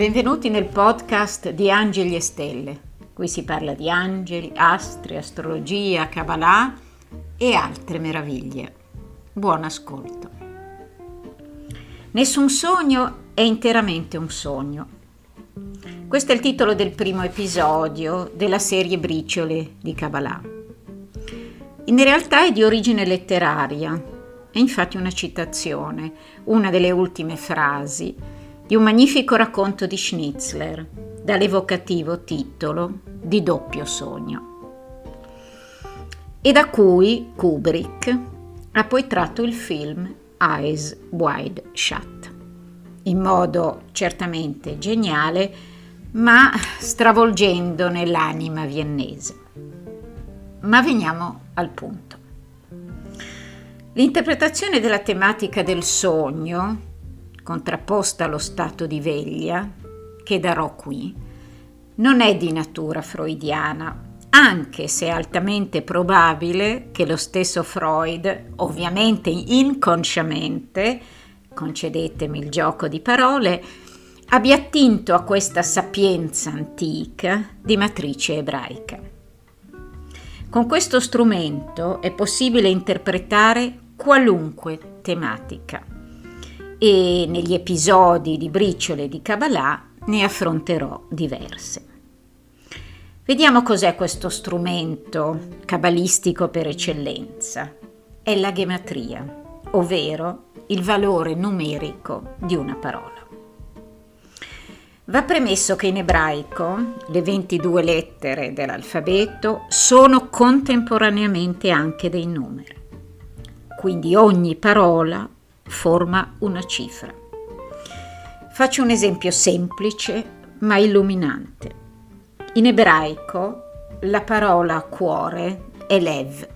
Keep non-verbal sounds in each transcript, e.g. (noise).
Benvenuti nel podcast di Angeli e Stelle. Qui si parla di angeli, astri, astrologia, Kabbalah e altre meraviglie. Buon ascolto. Nessun sogno è interamente un sogno. Questo è il titolo del primo episodio della serie Briciole di Kabbalah. In realtà è di origine letteraria, è infatti una citazione, una delle ultime frasi di un magnifico racconto di Schnitzler dall'evocativo titolo Di doppio sogno e da cui Kubrick ha poi tratto il film Eyes Wide Shut in modo certamente geniale ma stravolgendo nell'anima viennese. Ma veniamo al punto. L'interpretazione della tematica del sogno contrapposta allo stato di veglia, che darò qui, non è di natura freudiana, anche se è altamente probabile che lo stesso Freud, ovviamente inconsciamente, concedetemi il gioco di parole, abbia attinto a questa sapienza antica di matrice ebraica. Con questo strumento è possibile interpretare qualunque tematica e negli episodi di Briciole di Kabbalah ne affronterò diverse. Vediamo cos'è questo strumento cabalistico per eccellenza. È la gematria, ovvero il valore numerico di una parola. Va premesso che in ebraico le 22 lettere dell'alfabeto sono contemporaneamente anche dei numeri. Quindi ogni parola forma una cifra. Faccio un esempio semplice ma illuminante. In ebraico la parola cuore è lev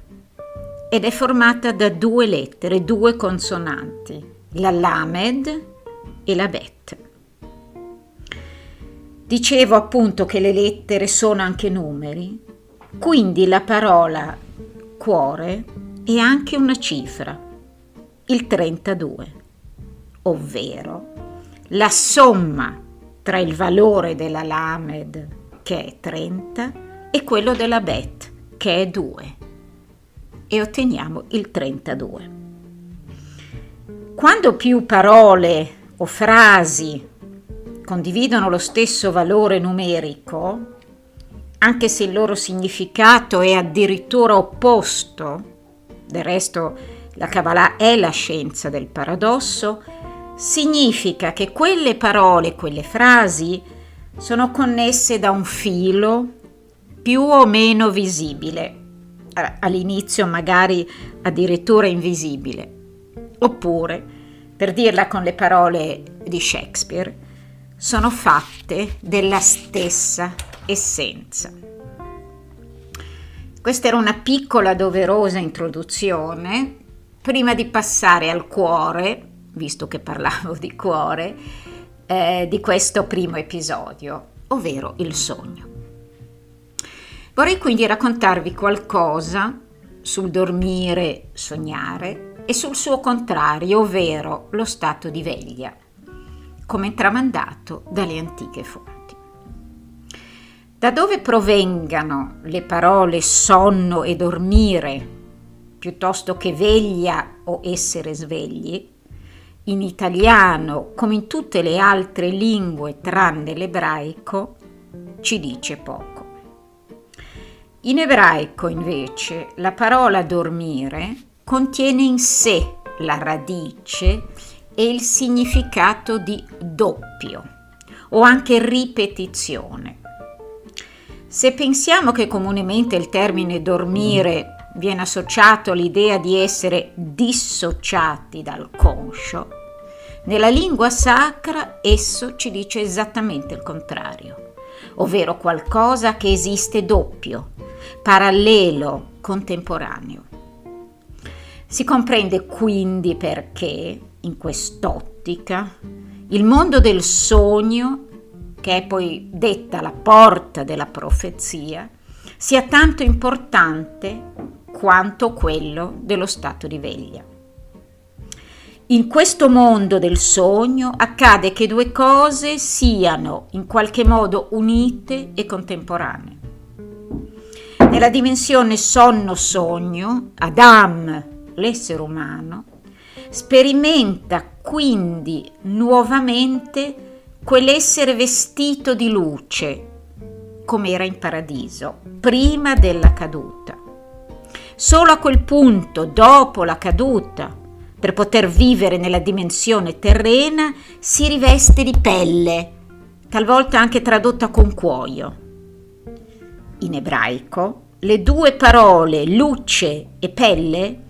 ed è formata da due lettere, due consonanti, la lamed e la bet. Dicevo appunto che le lettere sono anche numeri, quindi la parola cuore è anche una cifra il 32, ovvero la somma tra il valore della Lamed, che è 30, e quello della Bet, che è 2, e otteniamo il 32. Quando più parole o frasi condividono lo stesso valore numerico, anche se il loro significato è addirittura opposto, del resto la Kabbalah è la scienza del paradosso, significa che quelle parole, quelle frasi sono connesse da un filo più o meno visibile, all'inizio magari addirittura invisibile, oppure, per dirla con le parole di Shakespeare, sono fatte della stessa essenza. Questa era una piccola doverosa introduzione prima di passare al cuore, visto che parlavo di cuore, eh, di questo primo episodio, ovvero il sogno. Vorrei quindi raccontarvi qualcosa sul dormire, sognare e sul suo contrario, ovvero lo stato di veglia, come tramandato dalle antiche fonti. Da dove provengano le parole sonno e dormire piuttosto che veglia o essere svegli, in italiano come in tutte le altre lingue tranne l'ebraico, ci dice poco. In ebraico invece la parola dormire contiene in sé la radice e il significato di doppio o anche ripetizione. Se pensiamo che comunemente il termine dormire viene associato l'idea di essere dissociati dal conscio, nella lingua sacra esso ci dice esattamente il contrario, ovvero qualcosa che esiste doppio, parallelo, contemporaneo. Si comprende quindi perché, in quest'ottica, il mondo del sogno, che è poi detta la porta della profezia, sia tanto importante quanto quello dello stato di veglia. in questo mondo del sogno accade che due cose siano in qualche modo unite e contemporanee. Nella dimensione sonno-sogno, Adam, l'essere umano, sperimenta quindi nuovamente quell'essere vestito di luce, come era in paradiso, prima della caduta. Solo a quel punto, dopo la caduta, per poter vivere nella dimensione terrena, si riveste di pelle, talvolta anche tradotta con cuoio. In ebraico, le due parole luce e pelle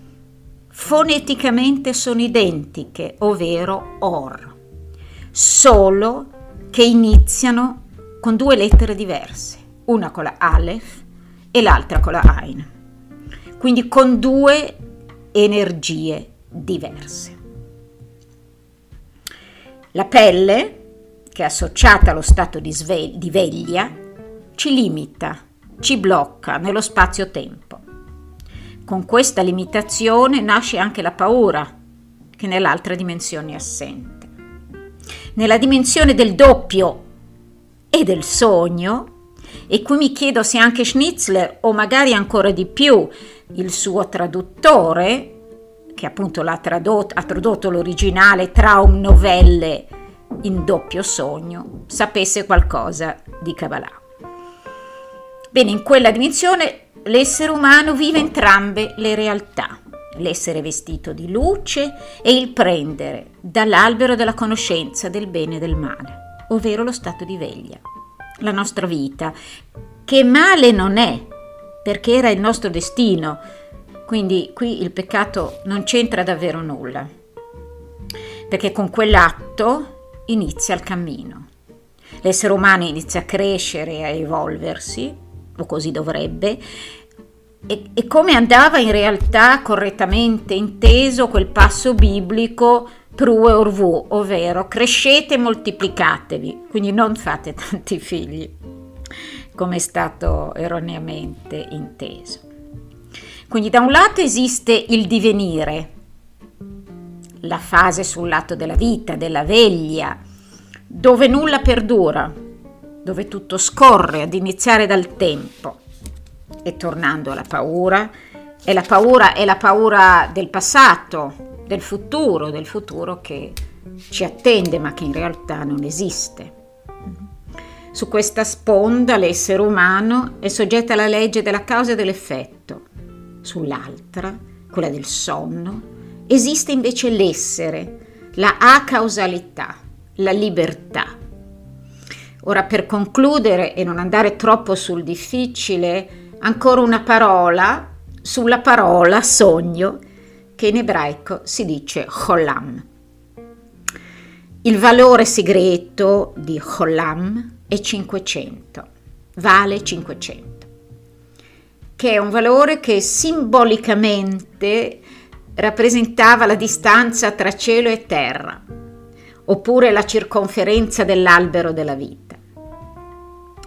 foneticamente sono identiche, ovvero or, solo che iniziano con due lettere diverse, una con la Aleph e l'altra con la Ain, quindi con due energie diverse. La pelle, che è associata allo stato di, sve- di veglia, ci limita, ci blocca nello spazio-tempo. Con questa limitazione nasce anche la paura, che nell'altra dimensione è assente. Nella dimensione del doppio e del sogno, e qui mi chiedo se anche Schnitzler o magari ancora di più il suo traduttore, che appunto tradotto, ha tradotto l'originale Traum Novelle in doppio sogno, sapesse qualcosa di Kabbalah. Bene, in quella dimensione l'essere umano vive entrambe le realtà, l'essere vestito di luce e il prendere dall'albero della conoscenza del bene e del male ovvero lo stato di veglia, la nostra vita, che male non è, perché era il nostro destino, quindi qui il peccato non c'entra davvero nulla, perché con quell'atto inizia il cammino. L'essere umano inizia a crescere, a evolversi, o così dovrebbe, e, e come andava in realtà correttamente inteso quel passo biblico Prue orvu, ovvero crescete e moltiplicatevi, quindi non fate (laughs) tanti figli, come è stato erroneamente inteso. Quindi da un lato esiste il divenire, la fase sul lato della vita, della veglia, dove nulla perdura, dove tutto scorre ad iniziare dal tempo. E tornando alla paura, e la paura è la paura del passato, del futuro, del futuro che ci attende ma che in realtà non esiste. Su questa sponda l'essere umano è soggetto alla legge della causa e dell'effetto. Sull'altra, quella del sonno, esiste invece l'essere, la acausalità, la libertà. Ora per concludere e non andare troppo sul difficile, ancora una parola sulla parola sogno che in ebraico si dice Cholam. Il valore segreto di Cholam è 500, vale 500, che è un valore che simbolicamente rappresentava la distanza tra cielo e terra, oppure la circonferenza dell'albero della vita.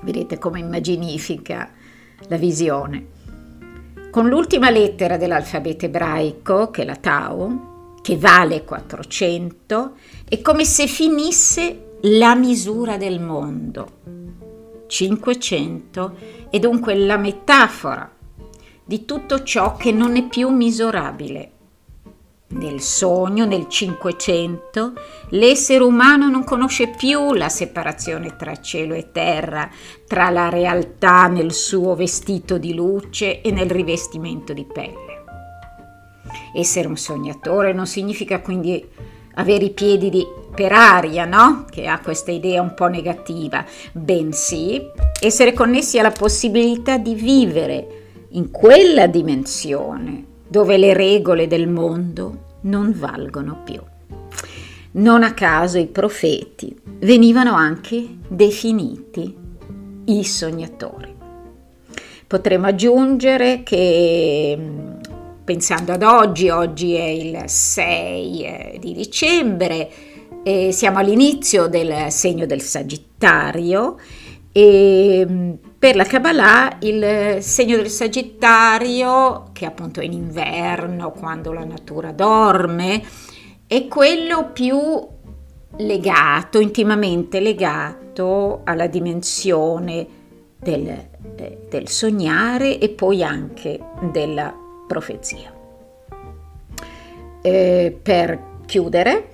Vedete come immaginifica la visione. Con l'ultima lettera dell'alfabeto ebraico, che è la Tau, che vale 400, è come se finisse la misura del mondo. 500 è dunque la metafora di tutto ciò che non è più misurabile. Nel sogno, nel Cinquecento, l'essere umano non conosce più la separazione tra cielo e terra, tra la realtà nel suo vestito di luce e nel rivestimento di pelle. Essere un sognatore non significa quindi avere i piedi di, per aria, no? Che ha questa idea un po' negativa, bensì essere connessi alla possibilità di vivere in quella dimensione dove le regole del mondo non valgono più. Non a caso i profeti venivano anche definiti i sognatori. Potremmo aggiungere che pensando ad oggi, oggi è il 6 eh, di dicembre, e siamo all'inizio del segno del Sagittario e per la Kabbalah il segno del Sagittario, che appunto è in inverno, quando la natura dorme, è quello più legato, intimamente legato alla dimensione del, eh, del sognare e poi anche della profezia. Eh, per chiudere,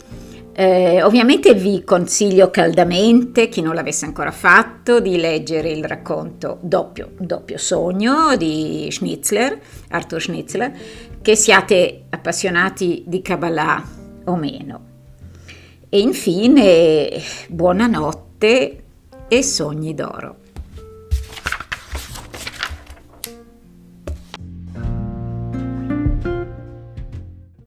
eh, ovviamente vi consiglio caldamente, chi non l'avesse ancora fatto, di leggere il racconto Doppio, Doppio Sogno di Schnitzler, Arthur Schnitzler, che siate appassionati di Kabbalah o meno. E infine, buonanotte e sogni d'oro.